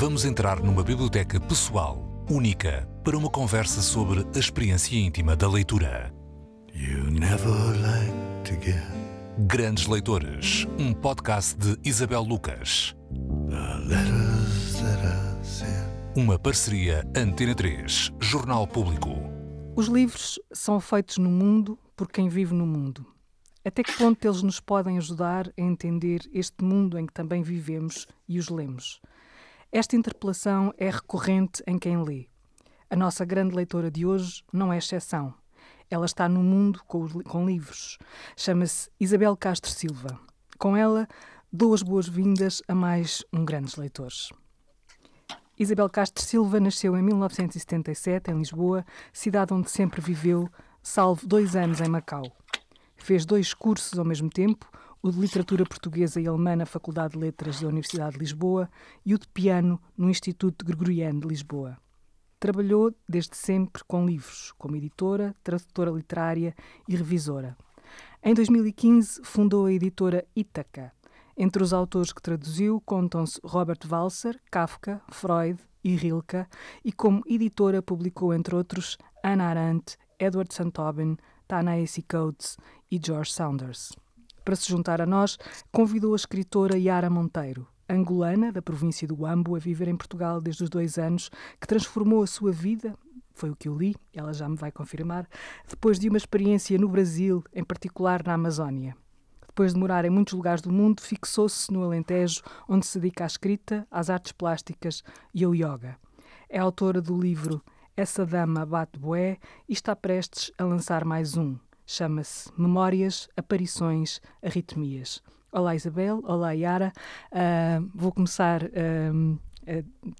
Vamos entrar numa biblioteca pessoal, única, para uma conversa sobre a experiência íntima da leitura. You never like to get Grandes Leitores, um podcast de Isabel Lucas. the letters that I sent. Uma parceria Antena 3, Jornal Público. Os livros são feitos no mundo por quem vive no mundo. Até que ponto eles nos podem ajudar a entender este mundo em que também vivemos e os lemos? Esta interpelação é recorrente em quem lê. A nossa grande leitora de hoje não é exceção. Ela está no mundo com, os com livros. Chama-se Isabel Castro Silva. Com ela, dou as boas-vindas a mais um Grandes Leitores. Isabel Castro Silva nasceu em 1977 em Lisboa, cidade onde sempre viveu, salvo dois anos em Macau. Fez dois cursos ao mesmo tempo, o de Literatura Portuguesa e Alemã na Faculdade de Letras da Universidade de Lisboa e o de Piano no Instituto Gregoriano de Lisboa. Trabalhou desde sempre com livros, como editora, tradutora literária e revisora. Em 2015, fundou a editora Ítaca. Entre os autores que traduziu contam-se Robert Walser, Kafka, Freud e Rilke, e como editora publicou, entre outros, Hannah Arendt, Edward. Aubyn, Ta-Nehisi Coates e George Saunders. Para se juntar a nós, convidou a escritora Yara Monteiro, angolana da província do Ambo, a viver em Portugal desde os dois anos, que transformou a sua vida, foi o que eu li, ela já me vai confirmar, depois de uma experiência no Brasil, em particular na Amazónia. Depois de morar em muitos lugares do mundo, fixou-se no Alentejo, onde se dedica à escrita, às artes plásticas e ao yoga. É autora do livro Essa Dama Bate Boé e está prestes a lançar mais um. Chama-se Memórias, Aparições, Arritmias. Olá Isabel, olá Yara. Ah, vou começar eh,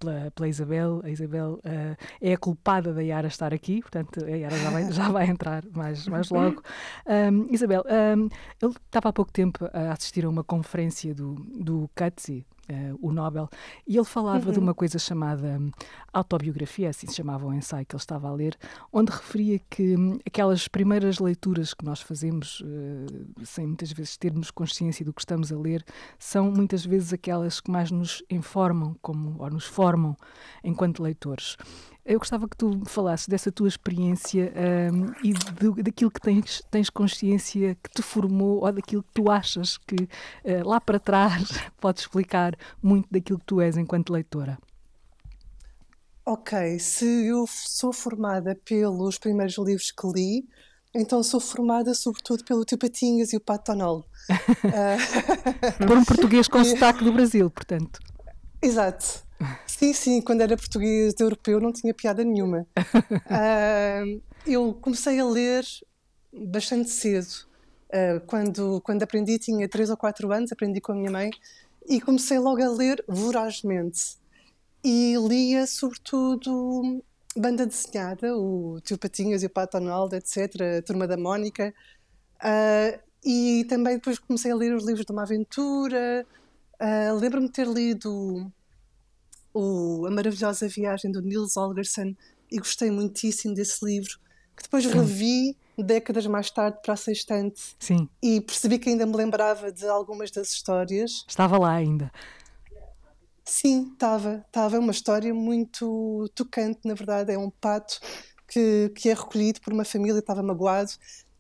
pela, pela Isabel. A Isabel ah, é a culpada da Yara estar aqui, portanto a Yara já vai, já vai entrar mais, mais logo. Ahm, Isabel, ahm, ele estava há pouco tempo a assistir a uma conferência do, do Coetzee, eh, o Nobel, e ele falava de uma coisa chamada hum, autobiografia, assim se chamava o ensaio que ele estava a ler, onde referia que hum, aquelas primeiras leituras que nós fazemos, eh, sem muitas vezes termos consciência do que estamos a ler, são muitas vezes aquelas que mais nos informam como, ou nos formam enquanto leitores. Eu gostava que tu me falasses dessa tua experiência hum, e do- daquilo que tens, tens consciência que te formou ou daquilo que tu achas que eh, lá para trás pode explicar muito daquilo que tu és enquanto leitora. Ok, se eu sou formada pelos primeiros livros que li, então sou formada sobretudo pelo Tio Patinhas e o Pato Donald. Ah, Por um português com sotaque do Brasil, portanto. exato. Sim, sim, quando era português europeu não tinha piada nenhuma. Ah, eu comecei a ler bastante cedo. Ah, quando, quando aprendi, tinha 3 ou 4 anos, aprendi com a minha mãe, e comecei logo a ler vorazmente. E lia sobretudo banda desenhada, o Tio Patinhas e o Pato Donald, etc., a Turma da Mónica. Ah, e também depois comecei a ler os livros de uma aventura. Ah, Lembro-me de ter lido o A Maravilhosa Viagem do Niels Holgersson e gostei muitíssimo desse livro, que depois revi décadas mais tarde para a sextante Sim, e percebi que ainda me lembrava de algumas das histórias. estava lá ainda. Sim, estava. Estava uma história muito tocante, na verdade. É um pato que, que é recolhido por uma família, estava magoado,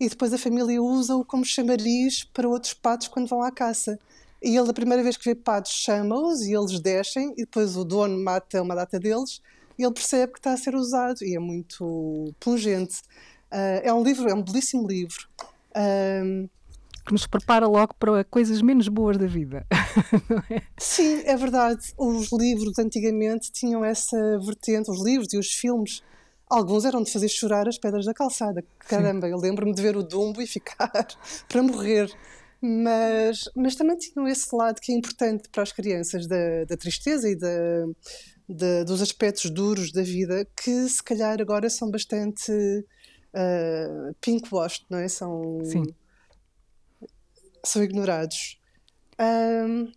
e depois a família usa-o como chamariz para outros patos quando vão à caça. E ele, a primeira vez que vê patos, chama-os e eles descem, e depois o dono mata uma data deles, e ele percebe que está a ser usado, e é muito pungente. Ah, é um livro, é um belíssimo livro. Que nos prepara logo para coisas menos boas da vida. Não é? Sim, é verdade. Os livros antigamente tinham essa vertente, os livros e os filmes. Alguns eram de fazer chorar as pedras da calçada. Caramba, eu lembro-me de ver o Dumbo e ficar para morrer. Mas, mas também tinham esse lado que é importante para as crianças, da, da tristeza e da, da- dos aspectos duros da vida, que se calhar agora são bastante uh, pink-washed, não é? São, Sim. são ignorados. Ahm,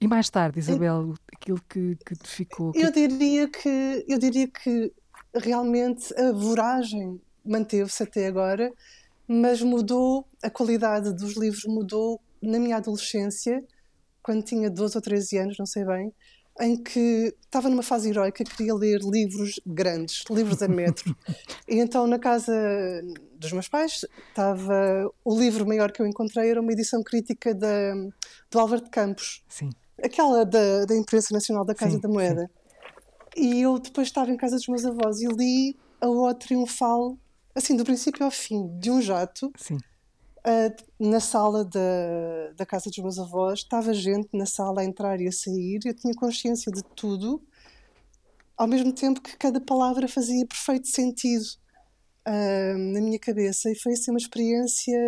E mais tarde, Isabel, aquilo que, que te ficou. que- Eu diria que eu diria que realmente a voragem manteve-se até agora, mas mudou, a qualidade dos livros mudou na minha adolescência, quando tinha 12 ou 13 anos, não sei bem, em que estava numa fase heroica, queria ler livros grandes, livros a metro. e então na casa dos meus pais estava o livro maior que eu encontrei era uma edição crítica da, do Álvaro de Campos. Sim. Aquela da, da imprensa nacional da Casa Sim, da Moeda. E eu depois estava em casa dos meus avós e li a O Triunfal, assim, do princípio ao fim, de um jato, Sim. Uh, na sala da, da casa dos meus avós, estava gente na sala a entrar e a sair, eu tinha consciência de tudo, ao mesmo tempo que cada palavra fazia perfeito sentido uh, na minha cabeça, e foi assim uma experiência.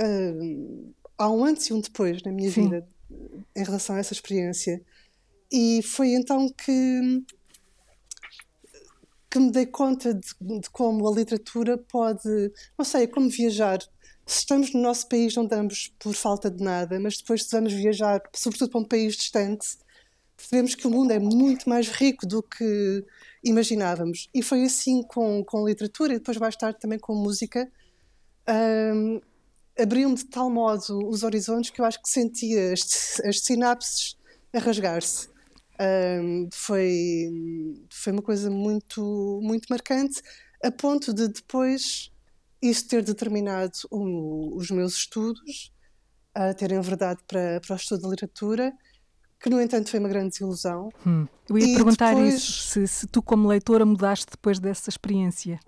Uh, há um antes e um depois na minha Sim. vida em relação a essa experiência. E foi então que que me dei conta de, de, como a literatura pode, não sei, é como viajar. Se estamos no nosso país, não damos por falta de nada, mas depois, se vamos viajar, sobretudo para um país distante, percebemos que o mundo é muito mais rico do que imaginávamos. E foi assim com, com literatura e depois, mais tarde, também com música. Um, Abriu-me de tal modo os horizontes que eu acho que sentia as, as sinapses a rasgar-se. Um, foi, foi uma coisa muito, muito marcante, a ponto de depois isso ter determinado os meus estudos, a terem verdade para, para o estudo da literatura, que no entanto foi uma grande desilusão. Hum. Eu ia E perguntar depois- isso, se, se tu, como leitora, mudaste depois dessa experiência.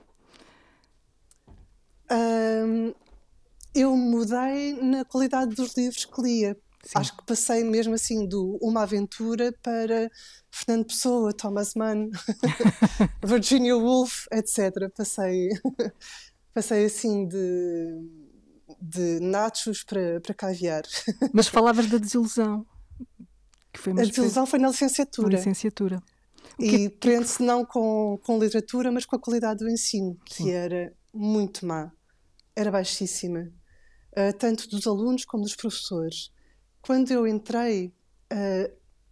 Um, eu mudei na qualidade dos livros que lia. Sim. Acho que passei mesmo assim do Uma Aventura para Fernando Pessoa, Thomas Mann, Virginia Woolf, etc. Passei, passei assim de, de nachos para, para caviar. Mas falavas da desilusão, que foi A desilusão foi na licenciatura. licenciatura. O que é E prende-se não com, com literatura, mas com a qualidade do ensino, que Sim. era muito má. Era baixíssima. Ah, tanto dos alunos como dos professores. Quando eu entrei,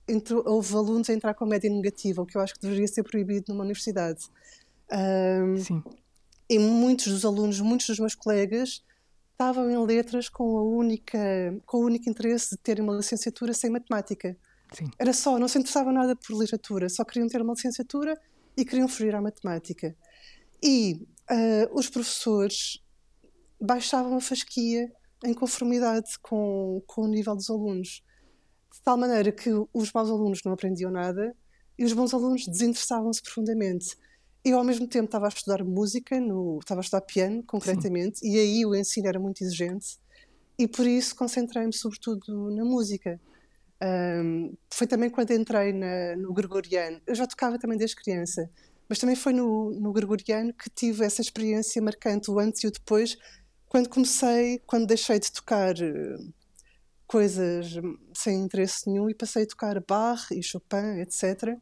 entrou- houve alunos a entrar com média negativa, o que eu acho que deveria ser proibido numa universidade. Sim, e muitos dos alunos, muitos dos meus colegas, estavam em letras com, a única, com o único interesse de terem uma licenciatura sem matemática. sim. Era só, não se interessavam nada por literatura, só queriam ter uma licenciatura e queriam fugir à matemática. E ah, os professores baixavam a fasquia em conformidade com, com o nível dos alunos. De tal maneira que os maus alunos não aprendiam nada e os bons alunos desinteressavam-se profundamente. Eu, ao mesmo tempo, estava a estudar música, no, estava a estudar piano, concretamente, e aí o ensino era muito exigente, e por isso concentrei-me sobretudo na música. Um, foi também quando entrei na- no Gregoriano. Eu já tocava também desde criança, mas também foi no, no Gregoriano que tive essa experiência marcante, o antes e o depois, quando comecei, quando deixei de tocar eh, coisas sem interesse nenhum e passei a tocar Bach e Chopin, etc.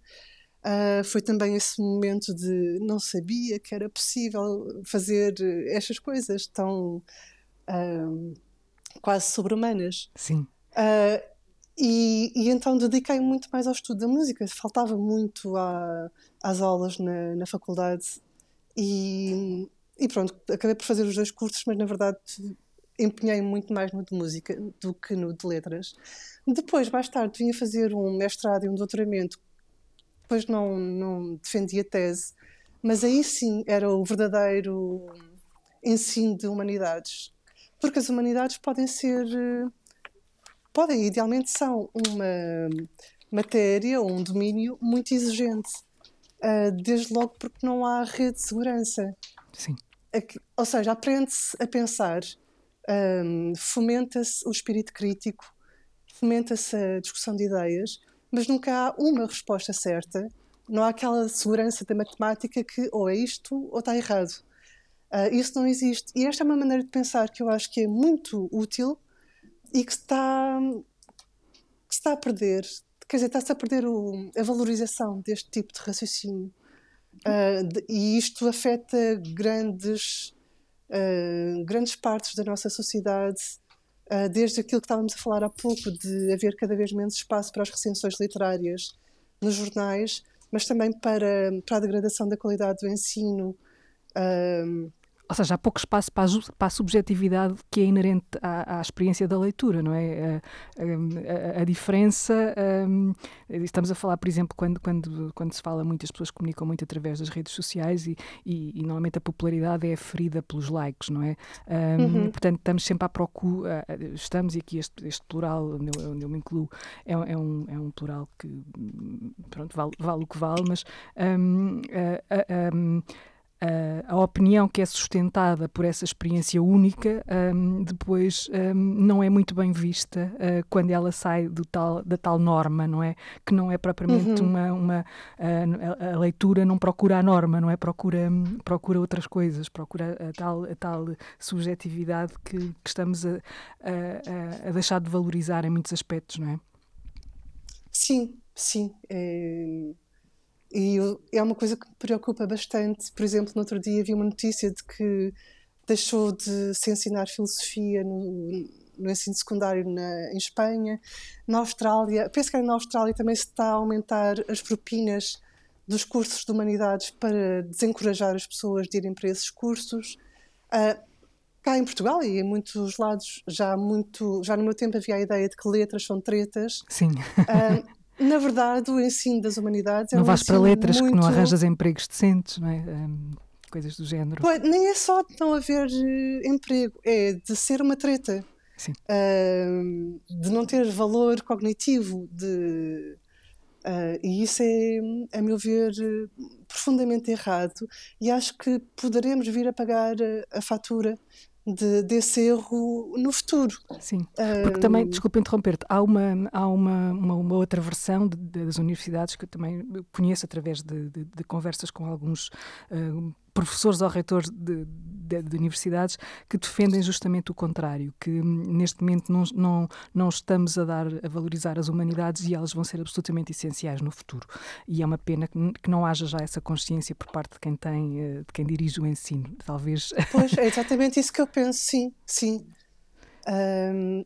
Ah, foi também esse momento de não sabia que era possível fazer eh, estas coisas tão ah, quase sobre-humanas. Sim, Ah, e, e então dediquei muito mais ao estudo da música. Faltava muito à- às aulas na, na faculdade e, e pronto, acabei por fazer os dois cursos, mas na verdade empenhei muito mais no de música do que no de letras. Depois, mais tarde, vim a fazer um mestrado e um doutoramento. Depois não, não defendi a tese, mas aí sim era o verdadeiro ensino de humanidades. Porque as humanidades podem ser podem, idealmente são uma matéria ou um domínio muito exigente. Ah, desde logo porque não há rede de segurança. sim. Ou seja, aprende-se a pensar, ahm, fomenta-se o espírito crítico, fomenta-se a discussão de ideias, mas nunca há uma resposta certa. Não há aquela segurança da matemática que ou é isto ou está errado. Ah, isso não existe. E esta é uma maneira de pensar que eu acho que é muito útil e que está, que está a perder. Quer dizer, está-se a perder o- a valorização deste tipo de raciocínio. Ah, de- e isto afeta grandes, ah, grandes partes da nossa sociedade, ah, desde aquilo que estávamos a falar há pouco, de haver cada vez menos espaço para as recensões literárias nos jornais, mas também para, para a degradação da qualidade do ensino. Ou seja, há pouco espaço para a, para a subjetividade que é inerente à, à, experiência da leitura, não é? A, a, a diferença. Um, estamos a falar, por exemplo, quando, quando, quando se fala muito, as pessoas comunicam muito através das redes sociais e, e, e normalmente a popularidade é ferida pelos likes, não é? Um, uhum. Portanto, estamos sempre à procura. Estamos, e aqui este, este plural, onde eu, onde eu me incluo, é, é, um, é um plural que, pronto, vale, vale o que vale, mas. Um, a, opinião que é sustentada por essa experiência única um, depois um, não é muito bem vista uh, quando ela sai do tal, da tal norma, não é? Que não é propriamente uhum. uma. uma uh, a, leitura não procura a norma, não é? Procura, procura outras coisas, procura a tal, a tal subjetividade que, que estamos a, a, a deixar de valorizar em muitos aspectos, não é? Sim, sim. É e é uma coisa que me preocupa bastante. Por exemplo, no outro dia vi uma notícia de que deixou de se ensinar filosofia no, no ensino secundário na, em Espanha. Na Austrália, penso que na Austrália também se está a aumentar as propinas dos cursos de humanidades para desencorajar as pessoas de irem para esses cursos. Uh, cá em Portugal e em muitos lados já muito já no meu tempo havia a ideia de que letras são tretas. Sim. Uh, na verdade, o ensino das humanidades é Não um vais para letras muito... que não arranjas empregos decentes, não é? Um, coisas do género. Pois, nem é só de não haver uh, emprego, é de ser uma treta. Sim. Uh, de não ter valor cognitivo, de, uh, e isso é, a meu ver, profundamente errado. E acho que poderemos vir a pagar a, a fatura de, desse erro no futuro. Sim, porque também, desculpa interromper-te, há, uma, há uma, uma, uma outra versão de, das universidades que eu também conheço através de, de conversas com alguns uh, professores ou reitores de, de, de, universidades que defendem justamente o contrário, que neste momento não, não, não estamos a dar a valorizar as humanidades e elas vão ser absolutamente essenciais no futuro. E é uma pena que, que não haja já essa consciência por parte de quem tem, eh, de quem dirige o ensino, talvez. Pois, é exatamente isso que eu penso, sim, sim. Um,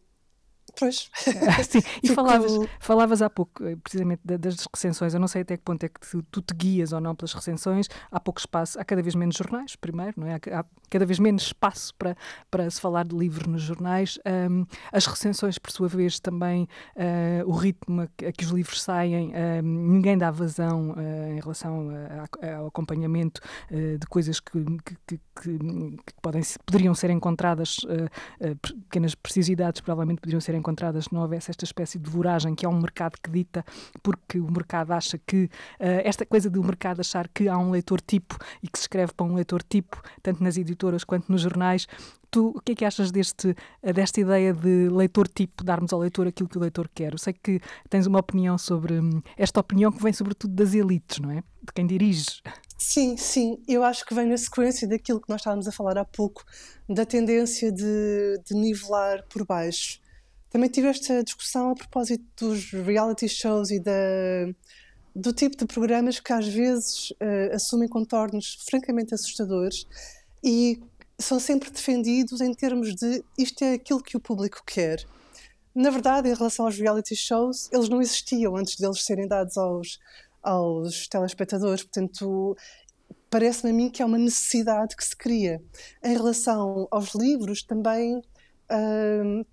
Pois. Sim, e falavas, falavas há pouco, eh, precisamente, das recensões. Eu não sei até que ponto é que tu, tu, te guias ou não pelas recensões. Há pouco espaço, há cada vez menos jornais, primeiro, não é? Há, cada vez menos espaço para, para se falar de livros nos jornais. Um, as recensões, por sua vez, também uh, o ritmo a que os livros saem, uh, ninguém dá vazão uh, em relação a, a, ao acompanhamento de coisas que, que, que, que, podem, poderiam ser encontradas, pequenas precisidades provavelmente poderiam ser encontradas se não houvesse esta espécie de voragem que é um mercado que dita, porque o mercado acha que esta coisa do mercado achar que há um leitor tipo e que se escreve para um leitor tipo, tanto nas editoras quanto nos jornais. Tu, o que é que achas deste, desta ideia de leitor tipo, darmos ao leitor aquilo que o leitor quer? Eu sei que tens uma opinião sobre hum, esta opinião que vem sobretudo das elites, não é? De quem dirige. Sim, sim, eu acho que vem na sequência daquilo que nós estávamos a falar há pouco, da tendência de, de nivelar por baixo. Também tive esta discussão a propósito dos reality shows e da, do tipo de programas que às vezes uh, assumem contornos francamente assustadores e são sempre defendidos em termos de isto é aquilo que o público quer. Na verdade, em relação aos reality shows, eles não existiam antes deles serem dados aos, aos telespectadores, portanto, parece-me a mim que é uma necessidade que se cria. Em relação aos livros, também hum,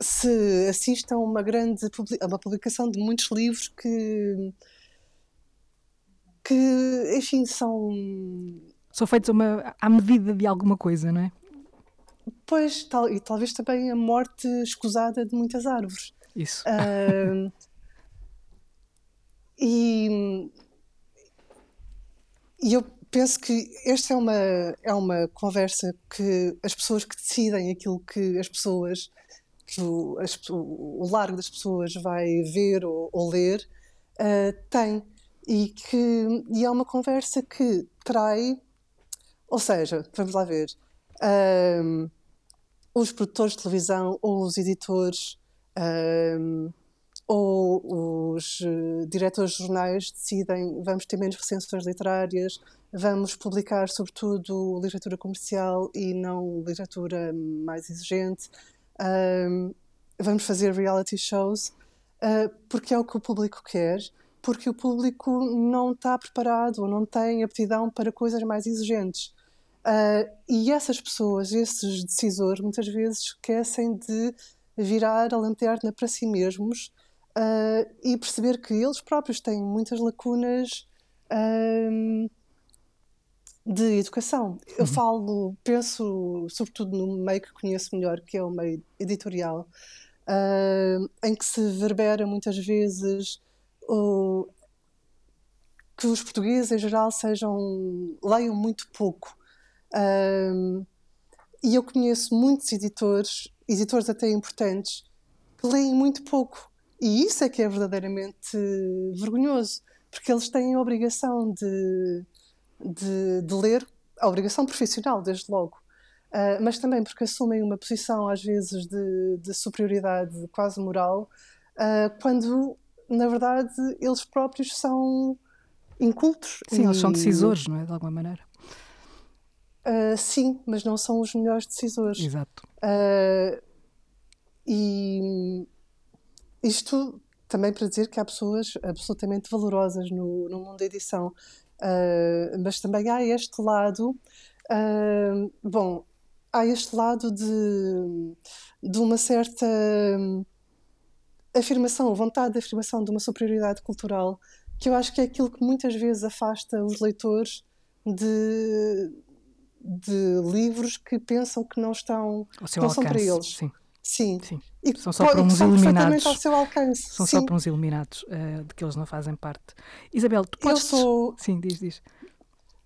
se assiste a uma grande a uma publicação de muitos livros que que enfim são são feitos uma, à medida de alguma coisa, não é? Pois, tal, e talvez também a morte escusada de muitas árvores. Isso. Uh, e, e eu penso que esta é uma, é uma conversa que as pessoas que decidem aquilo que as pessoas, que o, as, o largo das pessoas vai ver ou, ou ler, uh, têm. E, que, e é uma conversa que trai ou seja, vamos lá ver, um, os produtores de televisão ou os editores um, ou os uh, diretores de jornais decidem vamos ter menos recensões literárias, vamos publicar sobretudo literatura comercial e não literatura mais exigente, um, vamos fazer reality shows, uh, porque é o que o público quer, porque o público não está preparado ou não tem aptidão para coisas mais exigentes. Uh, e essas pessoas, esses decisores, muitas vezes esquecem de virar a lanterna para si mesmos uh, e perceber que eles próprios têm muitas lacunas uh, de educação. Eu uhum. falo, penso sobretudo no meio que conheço melhor, que é o meio editorial, em que se verbera muitas vezes que os portugueses em geral sejam leiam muito pouco um, e eu conheço muitos editores, editores até importantes, que leem muito pouco. E isso é que é verdadeiramente vergonhoso, porque eles têm a obrigação de, de, de ler, a obrigação profissional, desde logo, uh, mas também porque assumem uma posição, às vezes, de, de superioridade quase moral, uh, quando, na verdade, eles próprios são incultos. Sim, e... eles são decisores, não é? De alguma maneira. Uh, sim, mas não são os melhores decisores. Exato. E isto também para dizer que há pessoas absolutamente valorosas no, no mundo da edição, uh, mas também há este lado, bom, há este lado de, de uma certa afirmação, vontade de afirmação de uma superioridade cultural, que eu acho que é aquilo que muitas vezes afasta os leitores de, de livros que pensam que não estão, não alcance, são para eles. Sim. Sim. sim. E são só para uns iluminados. Ao seu alcance. São sim. só para uns iluminados uh, de que eles não fazem parte. Isabel, tu podes. Eu sou. Sim, diz, diz.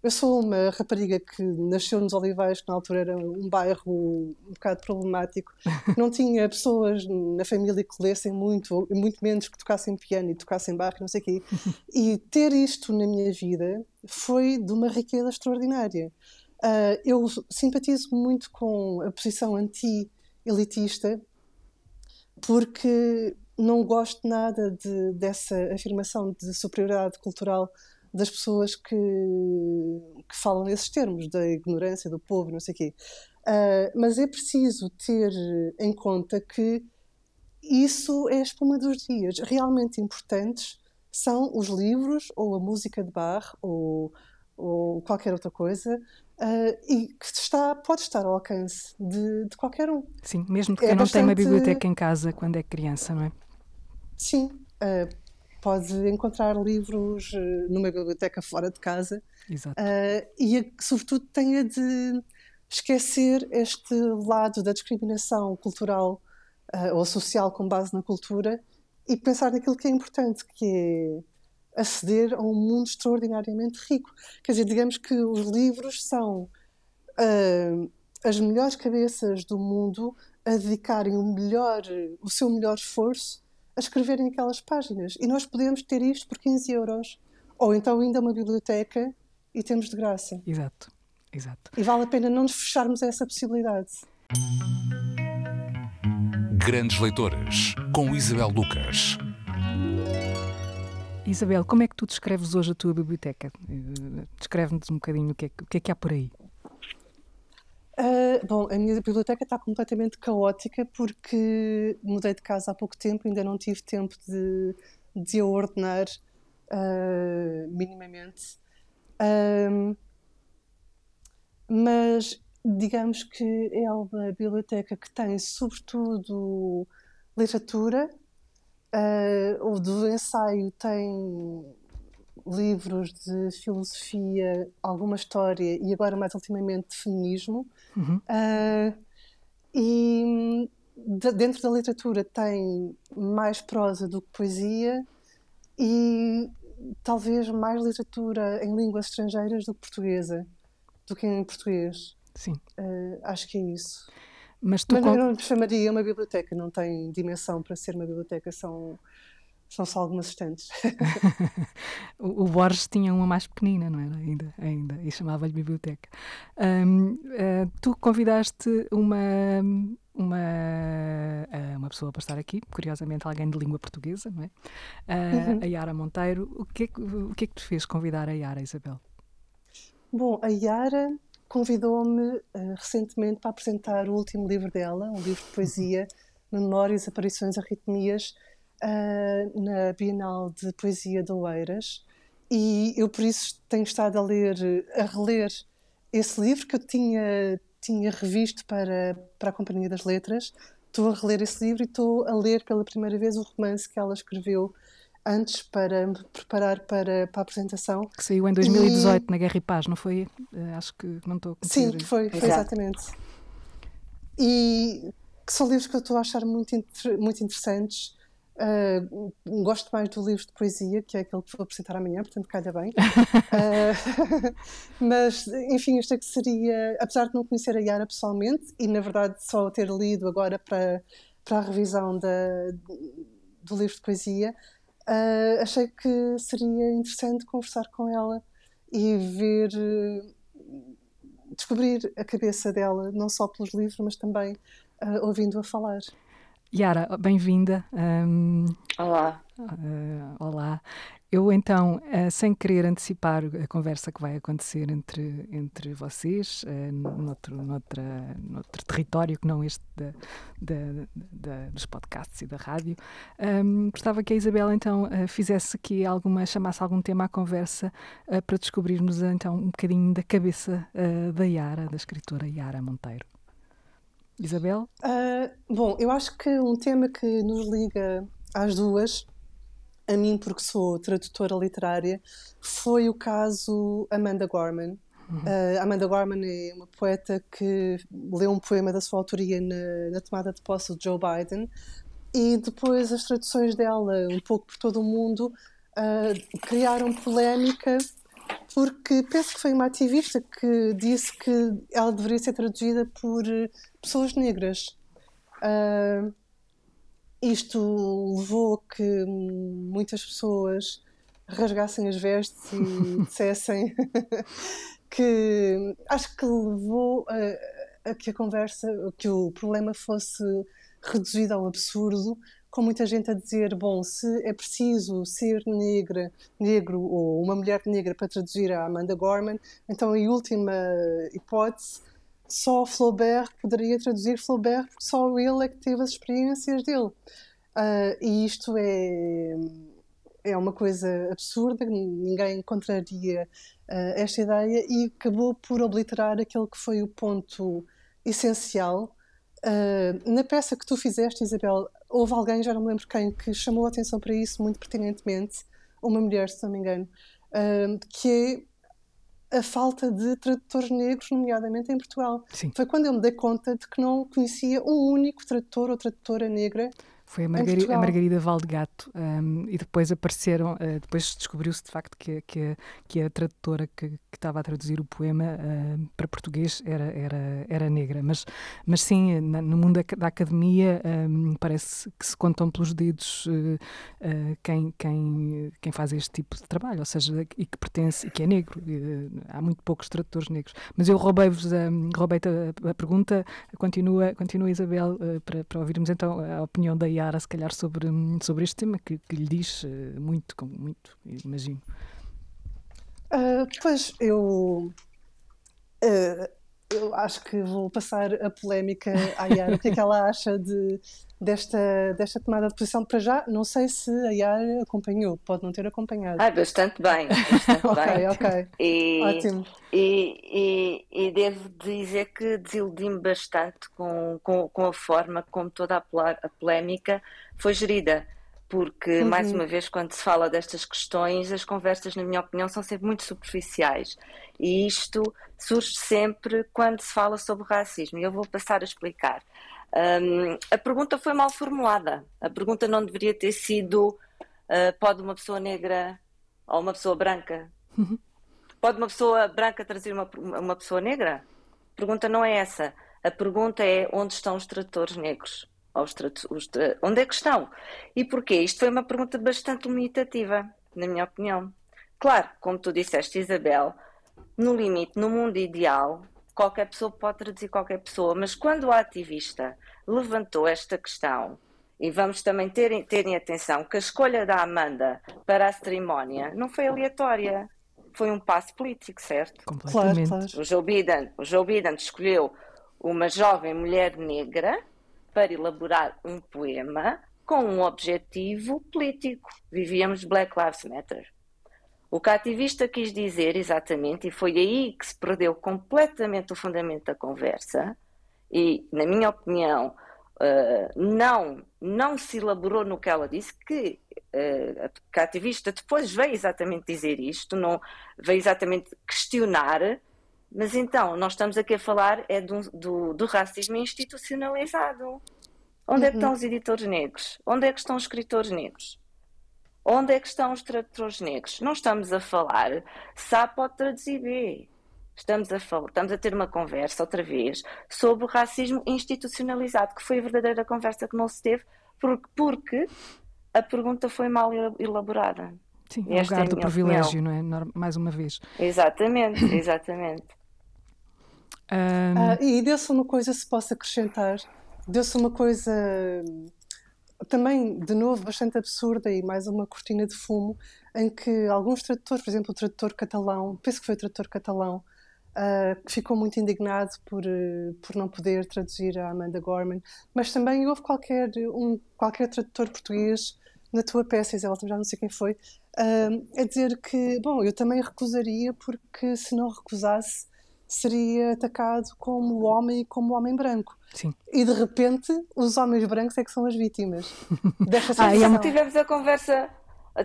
Eu sou uma rapariga que nasceu nos Olivais, que na altura era um bairro um bocado problemático. Não tinha pessoas na família que lessem muito, muito menos que tocassem piano e tocassem barro, não sei o quê. E ter isto na minha vida foi de uma riqueza extraordinária. Uh, eu simpatizo muito com a posição anti-elitista, porque não gosto nada de, dessa afirmação de superioridade cultural das pessoas que, que falam nesses termos, da ignorância do povo, não sei o quê. Uh, mas é preciso ter em conta que isso é a espuma dos dias. Realmente importantes são os livros, ou a música de bar, ou, ou qualquer outra coisa, Uh, e que está, pode estar ao alcance de, de qualquer um. Sim, mesmo que é não bastante... tem uma biblioteca em casa quando é criança, não é? Sim, uh, pode encontrar livros uh, numa biblioteca fora de casa Exato. e, sobretudo, tenha de esquecer este lado da discriminação cultural ou social com base na cultura e pensar naquilo que é importante, que é aceder a um mundo extraordinariamente rico. Quer dizer, digamos que os livros são uh, as melhores cabeças do mundo a dedicarem o melhor, o seu melhor esforço a escreverem aquelas páginas. E nós podemos ter isto por 15 euros. Ou então ainda uma biblioteca e temos de graça. Exato, exato. E vale a pena não nos fecharmos a essa possibilidade. Grandes Leitoras, com Isabel Lucas. Isabel, como é que tu descreves hoje a tua biblioteca? Eh, descreve-nos um bocadinho o que, é, o que é que há por aí. Uh, bom, a minha biblioteca está completamente caótica porque mudei de casa há pouco tempo, ainda não tive tempo de, de a ordenar uh, minimamente. Uh, mas digamos que é uma biblioteca que tem sobretudo literatura, o do ensaio tem livros de filosofia, alguma história e agora mais ultimamente de feminismo. Uhum. Uh, e de, dentro da literatura tem mais prosa do que poesia e talvez mais literatura em línguas estrangeiras do que portuguesa, do que em português. Sim. Uh, acho que é isso. Mas tu Mas eu não chamaria uma biblioteca, não tem dimensão para ser uma biblioteca, são, são só algumas estantes. o, o, Borges tinha uma mais pequenina, não era? Ainda, ainda e chamava-lhe biblioteca. Um, uh, eh, tu convidaste uma, uma, uh, uma pessoa para estar aqui, curiosamente alguém de língua portuguesa, não é? Uh, uhum. A Yara Monteiro. O que, é que, o que é que te fez convidar a Yara, Isabel? Bom, a Yara convidou-me uh, recentemente para apresentar o último livro dela, um livro de poesia, Memórias, Aparições, Arritmias, uh, na Bienal de Poesia de Oeiras. E eu, por isso, tenho estado a ler, a reler esse livro que eu tinha, tinha revisto para, para a Companhia das Letras. Estou a reler esse livro e estou a ler pela primeira vez o romance que ela escreveu antes para me preparar para, para a apresentação. Que saiu em 2018 e... na Guerra e Paz, não foi? Uh, acho que não estou a Sim, foi, foi exatamente. E que são livros que eu estou a achar muito, muito interessantes. Uh, gosto mais do livro de poesia, que é aquele que vou apresentar amanhã, portanto calha bem. uh, mas, enfim, isto é que seria, apesar de não conhecer a Yara pessoalmente, e na verdade só ter lido agora para, para a revisão da, do livro de poesia, uh, achei que seria interessante conversar com ela e ver, descobrir a cabeça dela, não só pelos livros, mas também ouvindo-a falar. Yara, bem-vinda. Um, olá. Uh, olá. Eu então, uh, sem querer antecipar a conversa que vai acontecer entre, entre vocês, uh, noutro, noutra, noutro território que não este da, dos podcasts e da rádio, um, gostava que a Isabela então fizesse aqui alguma, chamasse algum tema à conversa para descobrirmos então um bocadinho da cabeça da Yara, da escritora Yara Monteiro. Isabel? Bom, eu acho que um tema que nos liga às duas, a mim porque sou tradutora literária, foi o caso Amanda Gorman. Uhum. Uh, Amanda Gorman é uma poeta que leu um poema da sua autoria na, na tomada de posse de Joe Biden e depois as traduções dela, um pouco por todo o mundo, uh, criaram polémica porque penso que foi uma ativista que disse que ela deveria ser traduzida por pessoas negras. Uh, isto levou a que muitas pessoas rasgassem as vestes e dissessem que acho que levou a, a, que a conversa, que o problema fosse reduzido ao absurdo, com muita gente a dizer, bom, se é preciso ser negra, negro ou uma mulher negra para traduzir a Amanda Gorman, então em última hipótese só Flaubert poderia traduzir Flaubert porque só ele é que teve as experiências dele. Uh, e isto é, é uma coisa absurda, ninguém encontraria uh, esta ideia e acabou por obliterar aquele que foi o ponto essencial. Uh, na peça que tu fizeste, Isabel, houve alguém, já não me lembro quem, que chamou a atenção para isso muito pertinentemente, uma mulher, se não me engano, que é a falta de tradutores negros, nomeadamente em Portugal. Sim. Foi quando eu me dei conta de que não conhecia um único tradutor ou tradutora negra foi a, Margarida, a Margarida Valdegato. Um, e depois apareceram, uh, depois descobriu-se de facto que, que, que a tradutora que, que estava a traduzir o poema uh, para português era, era, era negra. Mas, mas sim, na, no mundo da, da academia um, parece que se contam pelos dedos uh, quem, quem, quem faz este tipo de trabalho, ou seja, e que pertence, e que é negro. há muito poucos tradutores negros. Mas eu roubei-vos a, roubei a, a, pergunta, continua, continua Isabel, para, para ouvirmos então a opinião da Iá Yara, se calhar, sobre, sobre este tema que, que lhe diz eh, muito, muito, imagino. Uh, pois, eu, eu acho que vou passar a polémica à Yara. o que é que ela acha de, desta, desta tomada de posição? Para já, não sei se a Yara acompanhou, pode não ter acompanhado. Ah, bastante bem, bastante ok, bem. ok. E, Ótimo. E, e, e, devo dizer que desiludi-me bastante com, com, com, a forma como toda a, a polémica foi gerida porque, uhum. mais uma vez, quando se fala destas questões, as conversas, na minha opinião, são sempre muito superficiais. E isto surge sempre quando se fala sobre racismo. E eu vou passar a explicar. Um, a pergunta foi mal formulada. A pergunta não deveria ter sido: uh, pode uma pessoa negra ou uma pessoa branca? Uhum. Pode uma pessoa branca trazer uma, uma pessoa negra? A pergunta não é essa. A pergunta é: onde estão os tradutores negros? Os os, onde é que estão? E porquê? Isto foi uma pergunta bastante limitativa, na minha opinião. Claro, como tu disseste, Isabel, no limite, no mundo ideal, qualquer pessoa pode traduzir qualquer pessoa, mas quando o ativista levantou esta questão, e vamos também ter, terem atenção que a escolha da Amanda para a cerimónia não foi aleatória, foi um passo político, certo? Completamente. Claro, claro. O Joe Biden, o Joe Biden escolheu uma jovem mulher negra para elaborar um poema com um objetivo político. Vivíamos Black Lives Matter. O que a ativista quis dizer exatamente, e foi aí que se perdeu completamente o fundamento da conversa, e, na minha opinião, uh, não, não se elaborou no que ela disse, que, uh, que a ativista depois veio exatamente dizer isto, não veio exatamente questionar, mas então, nós estamos aqui a falar é do, do, do racismo institucionalizado. Onde uhum. é que uhum. estão os editores negros? Onde é que estão os escritores negros? Onde é que estão os tradutores negros? Não estamos a falar se A pode traduzir B. Estamos a, falar, estamos a ter uma conversa outra vez sobre o racismo institucionalizado, que foi a verdadeira conversa que não se teve, porque, porque a pergunta foi mal elaborada. Sim, o lugar é do privilégio, opinião. não é? Mais uma vez. Exatamente, exatamente. Um... ah, e deu-se uma coisa, se posso acrescentar, deu-se uma coisa também, de novo, bastante absurda e mais uma cortina de fumo, em que alguns tradutores, por exemplo, o tradutor catalão, penso que foi o tradutor catalão, uh, que ficou muito indignado por, uh, por não poder traduzir a Amanda Gorman, mas também houve qualquer, um, qualquer tradutor português na tua peça, Isabel, já não sei quem foi, uh, a dizer que, bom, eu também recusaria porque se não recusasse seria atacado como homem e como homem branco. Sim. E de repente os homens brancos é que são as vítimas desta situação. ah, tivemos a conversa.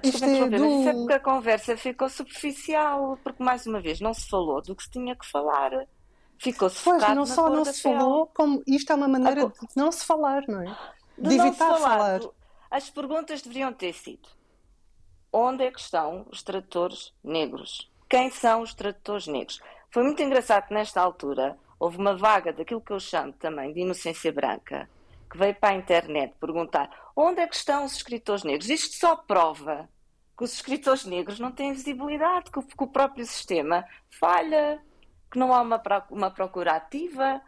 Desculpa é do... isso é porque a conversa ficou superficial, porque mais uma vez não se falou do que se tinha que falar. Ficou-se Pois, não só não se falou, como isto é uma maneira a... de não se falar, não é? De, de evitar falar. falar. As perguntas deveriam ter sido: onde é que estão os tradutores negros? Quem são os tradutores negros? Foi muito engraçado que nesta altura houve uma vaga daquilo que eu chamo também de inocência branca, que veio para a internet perguntar onde é que estão os escritores negros. Isto só prova que os escritores negros não têm visibilidade, que o, que o próprio sistema falha, que não há uma, uma procura ativa,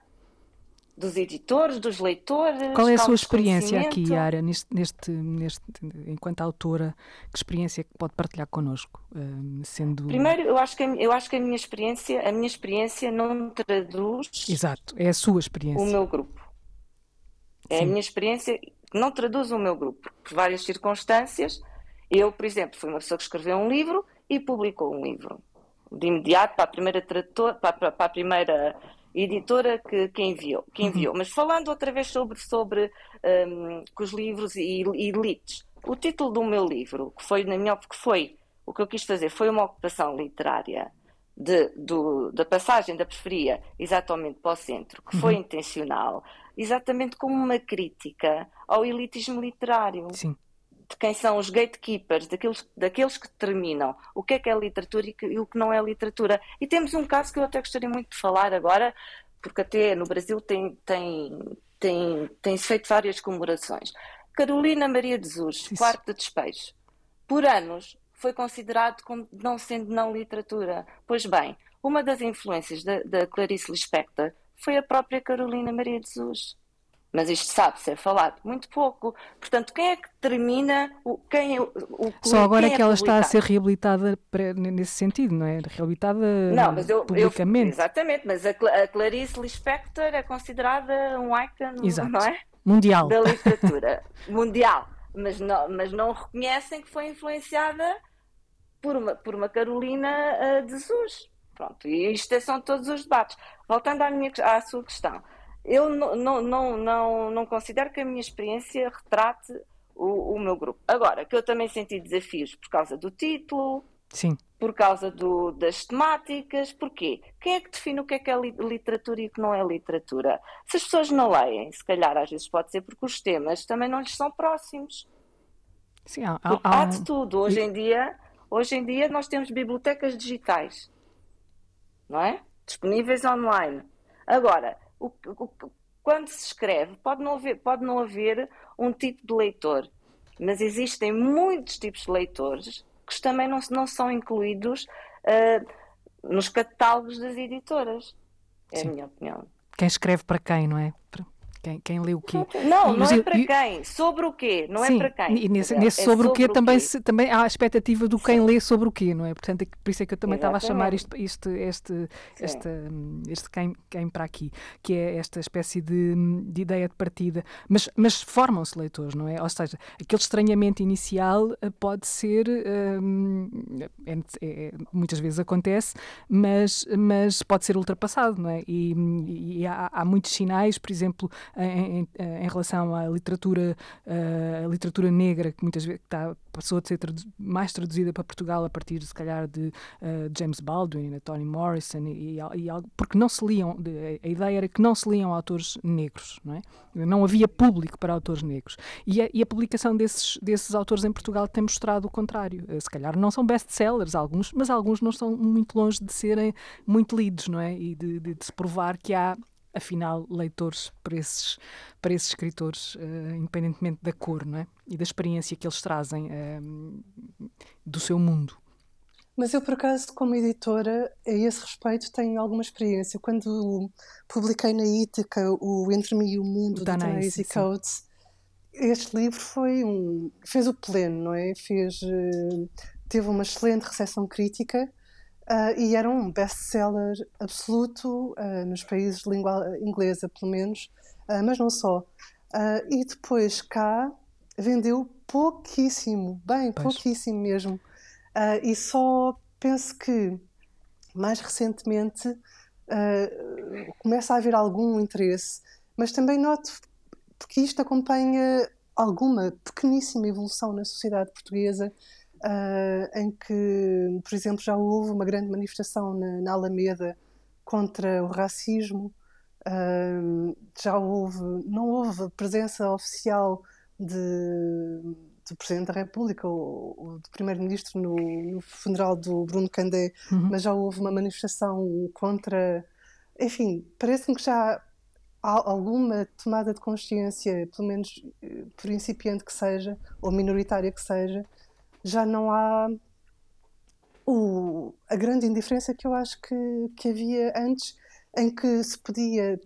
dos editores, dos leitores. Qual é a sua experiência aqui, Yara, neste, neste, neste, enquanto autora? Que experiência que pode partilhar connosco? Uh, sendo... Primeiro, eu acho, que, eu acho que a minha experiência, a minha experiência não traduz. Exato, é a sua experiência. O meu grupo. É Sim. a minha experiência que não traduz o meu grupo, por várias circunstâncias. Eu, por exemplo, fui uma pessoa que escreveu um livro e publicou um livro. De imediato, para a primeira trator, para, para a primeira editora que, que enviou. Que uhum. enviou. Mas falando outra vez sobre, sobre um, os livros e, e elites, o título do meu livro, que foi, na minha que foi o que eu quis fazer, foi uma ocupação literária de, do, da passagem da periferia exatamente para o centro, que foi uhum. intencional, exatamente como uma crítica ao elitismo literário. Sim de quem são os gatekeepers, daqueles, daqueles que determinam o que é que é literatura e, que, e o que não é literatura. E temos um caso que eu até gostaria muito de falar agora, porque até no Brasil tem, tem, tem, tem feito várias comemorações. Carolina Maria de Jesus, Quarto de Despejo, por anos foi considerado como não sendo não literatura. Pois bem, uma das influências da, da Clarice Lispector foi a própria Carolina Maria de Jesus mas isto sabe-se, é falado muito pouco. Portanto, quem é que determina o, quem é o, o Só agora é que ela está a ser reabilitada nesse sentido, não é? Reabilitada não, mas eu, publicamente. Eu, exatamente, mas a, a, Clarice Lispector é considerada um icon, Exato. não é? Mundial. Da literatura mundial. Mas não, mas não reconhecem que foi influenciada por uma, por uma Carolina uh, de Jesus. Pronto, e isto é, são todos os debates. Voltando à, minha, à sua questão eu não, não, não, não, considero que a minha experiência retrate o, o meu grupo. Agora, que eu também senti desafios por causa do título, Sim. por causa do, das temáticas. Porquê? Quem é que define o que é que é literatura e o que não é literatura? Se as pessoas não leem, se calhar às vezes pode ser porque os temas também não lhes são próximos. Sim, há, há, há, há de tudo. Hoje em, dia, hoje em dia nós temos bibliotecas digitais, não é? Disponíveis online. Agora, o, o, quando se escreve, pode não, haver, pode não haver um tipo de leitor, mas existem muitos tipos de leitores que também não, não são incluídos uh, nos catálogos das editoras. É Sim. a minha opinião. Quem escreve para quem, não é? Quem, quem lê o quê? Não, não é para quem. Sobre o quê? Não sim, é para quem. E nesse, nesse é sobre, sobre, o quê, o também, quê? Se, também há a expectativa do quem sim. lê sobre o quê, não é? Portanto, é por isso é que eu também Exatamente. estava a chamar isto, isto, este, este, este quem, quem para aqui, que é esta espécie de, de ideia de partida. Mas, mas formam-se leitores, não é? Ou seja, aquele estranhamento inicial eh, pode ser, hum, é, é, muitas vezes acontece, mas, mas pode ser ultrapassado, não é? E, e há, há muitos sinais, por exemplo, em, em, em relação à literatura, uh, literatura negra, que muitas vezes está, passou a ser mais traduzida para Portugal a partir, se calhar, de uh, James Baldwin, Toni Morrison, e, e, e, porque não se liam, a ideia era que não se liam autores negros, não é? Não havia público para autores negros. E a, e a publicação desses, desses autores em Portugal tem mostrado o contrário. Se calhar não são best-sellers, alguns, mas alguns não estão muito longe de serem muito lidos, não é? E de, de, de se provar que há afinal, leitores para esses, para esses escritores, uh, independentemente da cor não é? e da experiência que eles trazem uh, do seu mundo. Mas eu, por acaso, como editora, a esse respeito, tenho alguma experiência. Quando publiquei na Ítica o Entre Mim e o Mundo, da Daisy Coates, este livro foi um, fez o pleno, não é? Fez, uh, teve uma excelente recepção crítica Uh, e era um best-seller absoluto uh, nos países de língua inglesa, pelo menos, uh, mas não só. e depois cá vendeu pouquíssimo, bem, pois. pouquíssimo mesmo. e só penso que mais recentemente começa a haver algum interesse, mas também noto porque isto acompanha alguma pequeníssima evolução na sociedade portuguesa uh, em que, por exemplo, já houve uma grande manifestação na, na Alameda contra o racismo, uh, já houve, não houve presença oficial de, do Presidente da República ou, ou do Primeiro-Ministro no, no, funeral do Bruno Candé, uhum. mas já houve uma manifestação contra. Enfim, parece-me que já há alguma tomada de consciência, pelo menos eh, por incipiente que seja, ou minoritária que seja, já não há o, a grande indiferença que eu acho que, que havia antes, em que se podia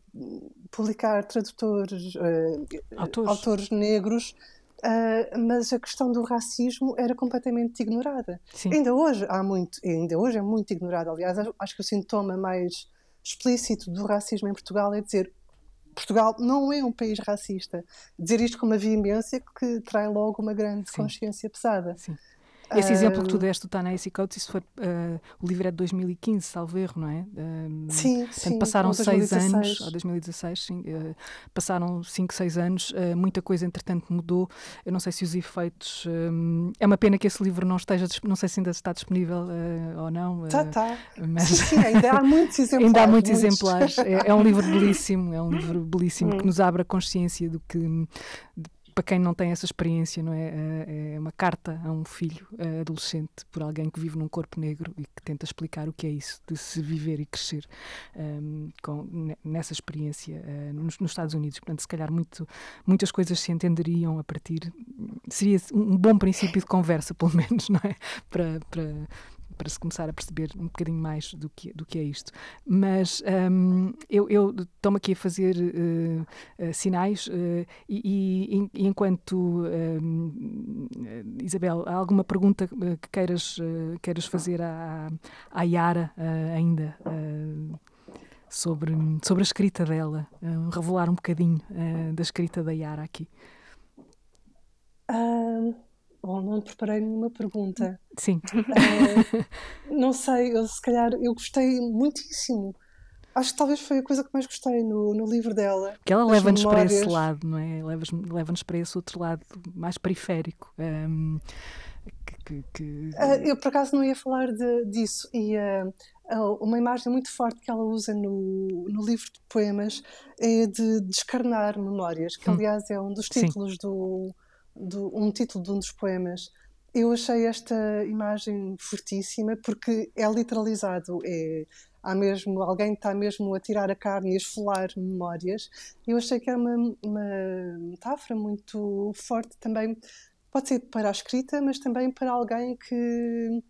publicar tradutores, uh, autores. autores. negros, uh, mas a questão do racismo era completamente ignorada. Sim. Ainda hoje há muito, ainda hoje é muito ignorada. Aliás, acho que o sintoma mais explícito do racismo em Portugal é dizer Portugal não é um país racista. Dizer isto com uma veemência que trai logo uma grande Sim. consciência pesada. Sim. Esse uh, exemplo que tu deste do Ta-Nehisi Coates, isso foi uh, o livro é de 2015, salvo erro, não é? Uh, sim, portanto, sim. Passaram seis anos, ou 2016, sim, uh, passaram cinco, seis anos, muita coisa entretanto mudou. Eu não sei se os efeitos. é uma pena que esse livro não esteja, não sei se ainda está disponível ou não. Já está. Mas... Sim, sim, ainda há muitos exemplares. ainda há muitos, muitos. exemplares. É, é, um livro belíssimo, é um livro belíssimo que hum. nos abre a consciência do que para quem não tem essa experiência, não é? É uma carta a um filho eh, adolescente por alguém que vive num corpo negro e que tenta explicar o que é isso de se viver e crescer um, ehm, com, nessa experiência uh, nos, nos, Estados Unidos. Portanto, se calhar muito, muitas coisas se entenderiam a partir. Seria um bom princípio de conversa, pelo menos, não é? Para, para, para se começar a perceber um bocadinho mais do que, do que é isto. Mas um, eu, eu estou-me aqui a fazer uh, uh, sinais uh, e, e, enquanto hum, Isabel, há alguma pergunta que queiras, queiras fazer à, à Yara ainda? sobre, sobre a escrita dela, revelar um bocadinho da escrita da Yara aqui. Um Bom, não preparei nenhuma pergunta. Sim. Uh, não sei, eu, se calhar eu gostei muitíssimo. Acho que talvez foi a coisa que mais gostei no, no livro dela. Que ela leva-nos para esse lado, não é? Leva-nos para esse outro lado mais periférico. Um, que, que... Uh, eu por acaso não ia falar de, disso. E uh, uma imagem muito forte que ela usa no, no livro de poemas é de descarnar memórias, que hum. aliás é um dos títulos Sim. do do, um título de um dos poemas. Eu achei esta imagem fortíssima porque é literalizado, é há mesmo alguém está mesmo a tirar a carne e a esfolar memórias. Eu achei que era uma, uma metáfora muito forte também, pode ser para a escrita, mas também para alguém que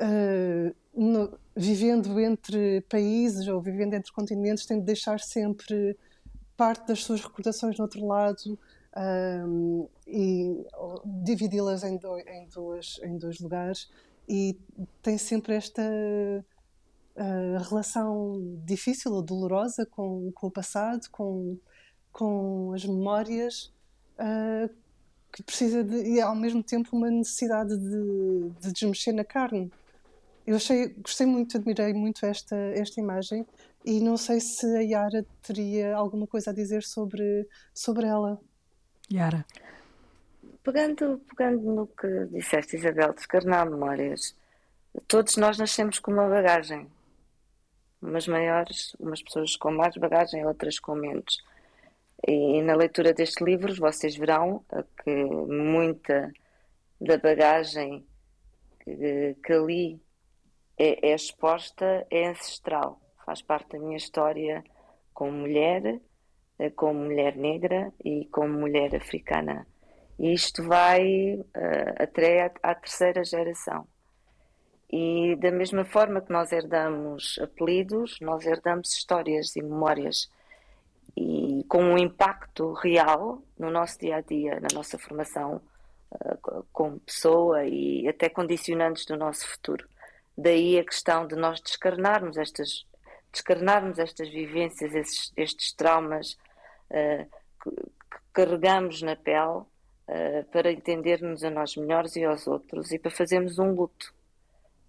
uh, no, vivendo entre países ou vivendo entre continentes tem de deixar sempre parte das suas recordações no outro lado um, e dividi-las em, do, em, duas, em dois lugares e tem sempre esta uh, relação difícil ou dolorosa com, com o passado, com, com as memórias, uh, que precisa de, e ao mesmo tempo uma necessidade de, de desmexer na carne. Eu achei, gostei muito, admirei muito esta, esta imagem e não sei se a Yara teria alguma coisa a dizer sobre, sobre ela. Yara. Pegando, pegando no que disseste, Isabel, descarnar memórias, todos nós nascemos com uma bagagem. Umas maiores, umas pessoas com mais bagagem, outras com menos. E na leitura destes livros vocês verão que muita da bagagem que, que ali é, é exposta é ancestral, faz parte da minha história como mulher, como mulher negra e como mulher africana. E isto vai uh, até à, terceira geração. E da mesma forma que nós herdamos apelidos, nós herdamos histórias e memórias. E com um impacto real no nosso dia a dia, na nossa formação uh, como pessoa e até condicionantes do nosso futuro. Daí a questão de nós descarnarmos estas, descarnarmos estas vivências, estes traumas que, carregamos na pele uh, para entendermos a nós melhores e aos outros e para fazermos um luto.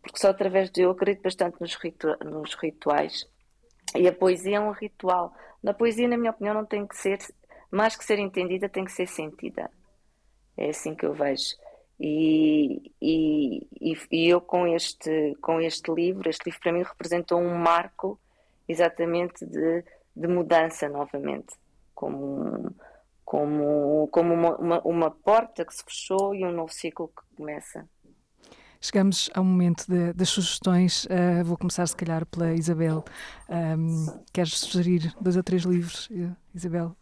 Porque só através de eu acredito bastante nos, ritu nos rituais e a poesia é um ritual. Na poesia, na minha opinião, não tem que ser, mais que ser entendida, tem que ser sentida. É assim que eu vejo. E, e, e, eu com este, com este livro, este livro para mim representou um marco exatamente de, de mudança novamente, como, como, como uma, uma, uma porta que se fechou e um novo ciclo que começa. Chegamos ao momento de, das sugestões. Uh, vou começar, se calhar, pela Isabel. Um, queres sugerir dois ou três livros, Isabel?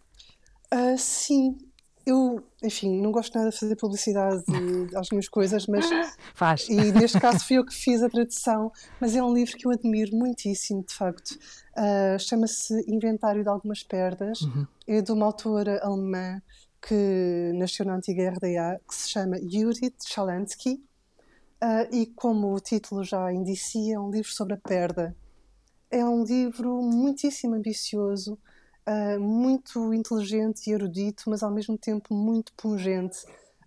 Uh, sim, eu, enfim, não gosto nada de fazer publicidade às minhas coisas, mas. Faz. E neste caso fui eu que fiz a tradução, mas é um livro que eu admiro muitíssimo, de facto. Uh, Chama-se Inventário de Algumas Perdas. Uhum. É de uma autora alemã que nasceu na antiga RDA, que se chama Judith Shalansky. Uh, e como o título já indicia, é um livro sobre a perda. É um livro muitíssimo ambicioso uh, muito inteligente e erudito, mas ao mesmo tempo muito pungente.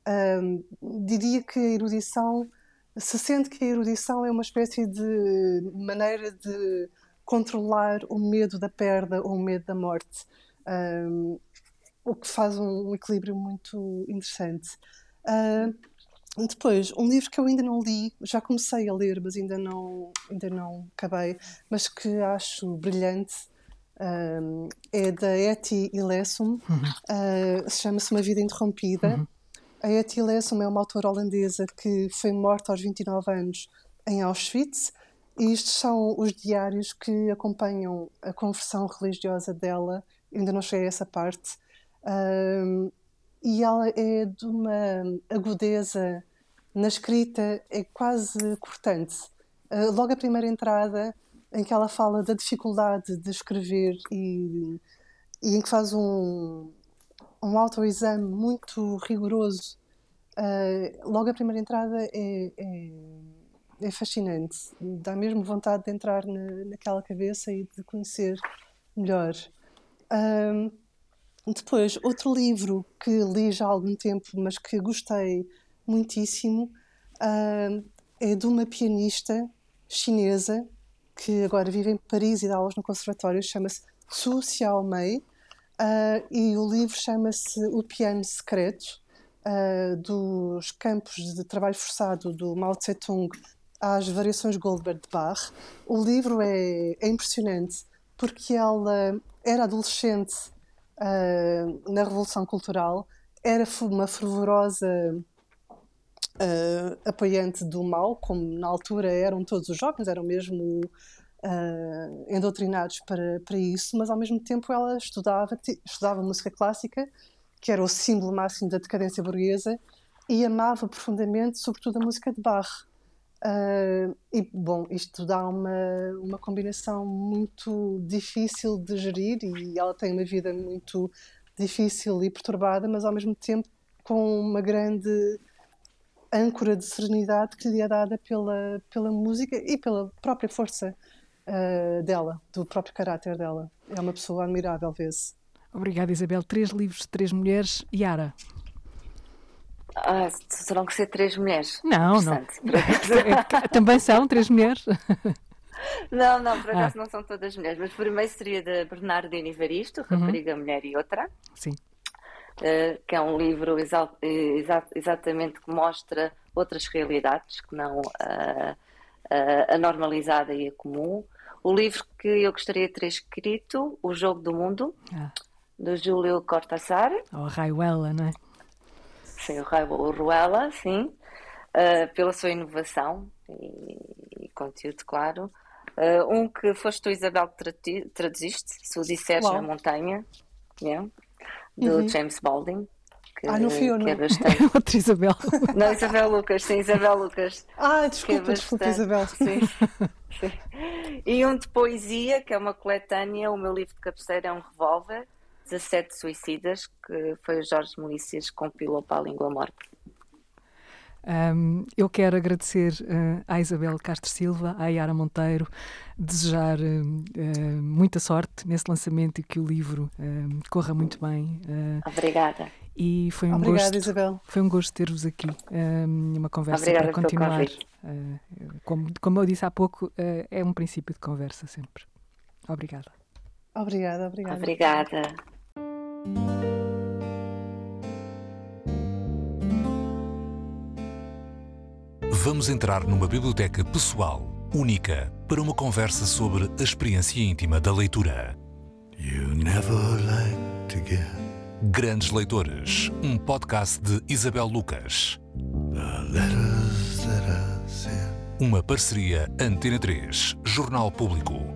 Uh, diria que a erudição, se sente que a erudição é uma espécie de maneira de controlar o medo da perda ou o medo da morte, uh, o que faz um equilíbrio muito interessante. Depois, um livro que eu ainda não li, já comecei a ler, mas ainda não, ainda não acabei, mas que acho brilhante, um, é da Etty Illesum, uhum. uh, chama-se Uma Vida Interrompida. Uhum. A Etty Illesum é uma autora holandesa que foi morta aos 29 anos em Auschwitz. E estes são os diários que acompanham a conversão religiosa dela. ainda não cheguei a essa parte. Um, e ela é de uma agudeza na escrita, é quase cortante. Uh, logo a primeira entrada em que ela fala da dificuldade de escrever e, e em que faz um, um autoexame muito rigoroso. Uh, logo a primeira entrada é, é, é, fascinante, dá mesmo vontade de entrar na, naquela cabeça e de conhecer melhor. Uh, depois, outro livro que li já há algum tempo, mas que gostei muitíssimo, uh, é de uma pianista chinesa que agora vive em Paris e dá aulas no conservatório, chama-se Su Xiaomei, uh, e o livro chama-se O Piano Secreto, uh, dos campos de trabalho forçado do Mao Tse-tung às variações Goldberg de Bach. O livro é, é impressionante porque ela era adolescente uh, na Revolução Cultural, era uma fervorosa uh, apoiante do mal, como na altura eram todos os jovens, eram mesmo uh, endoctrinados para, para isso, mas ao mesmo tempo ela estudava, estudava música clássica, que era o símbolo máximo da decadência burguesa, e amava profundamente, sobretudo, a música de Bach. Uh, e, bom, isto dá uma, uma combinação muito difícil de gerir e ela tem uma vida muito difícil e perturbada, mas ao mesmo tempo com uma grande âncora de serenidade que lhe é dada pela, pela música e pela própria força uh, dela, do próprio caráter dela. É uma pessoa admirável, vê-se. Obrigada, Isabel. Três livros, três mulheres. Yara. Ah, terão que ser três mulheres. Não, não. Também são três mulheres. Não, não, por acaso ah. não são todas mulheres, mas primeiro seria de Bernardino Evaristo, uhum. Rapariga, uhum. Mulher e Outra. Sim. Uh, que é um livro exa exa exatamente que mostra outras realidades que não uh, a normalizada e a comum. O livro que eu gostaria de ter escrito, O Jogo do Mundo, ah. do Júlio Cortázar. Ou Raiuela, não é? Sim, o Ruela, sim, uh, pela sua inovação e, e conteúdo, claro. Uh, um que foste tu, Isabel, que traduziste, se o disseres na montanha, yeah, do uhum. James Baldwin. Que, ah, não fui eu, não. É bastante... Outra Isabel. Não, Isabel Lucas, sim, Isabel Lucas. Ah, desculpa, é desculpa, Isabel. Sim, sim. E um de poesia, que é uma coletânea, o meu livro de cabeceira é um revólver, 17 suicidas, que foi o Jorge Melícias que compilou para a língua morta. Um, eu quero agradecer uh, à Isabel Castro Silva, à Yara Monteiro, desejar uh, uh, muita sorte nesse lançamento e que o livro corra muito bem. Obrigada. E foi um Obrigada, gosto, Isabel. Foi um gosto ter-vos aqui. uma conversa Obrigada para continuar. como, como eu disse há pouco, é um princípio de conversa sempre. Obrigada. Obrigada, obrigada. Obrigada. Vamos entrar numa biblioteca pessoal, única, para uma conversa sobre a experiência íntima da leitura. Grandes Leitores, um podcast de Isabel Lucas. Uma parceria Antena 3, Jornal Público.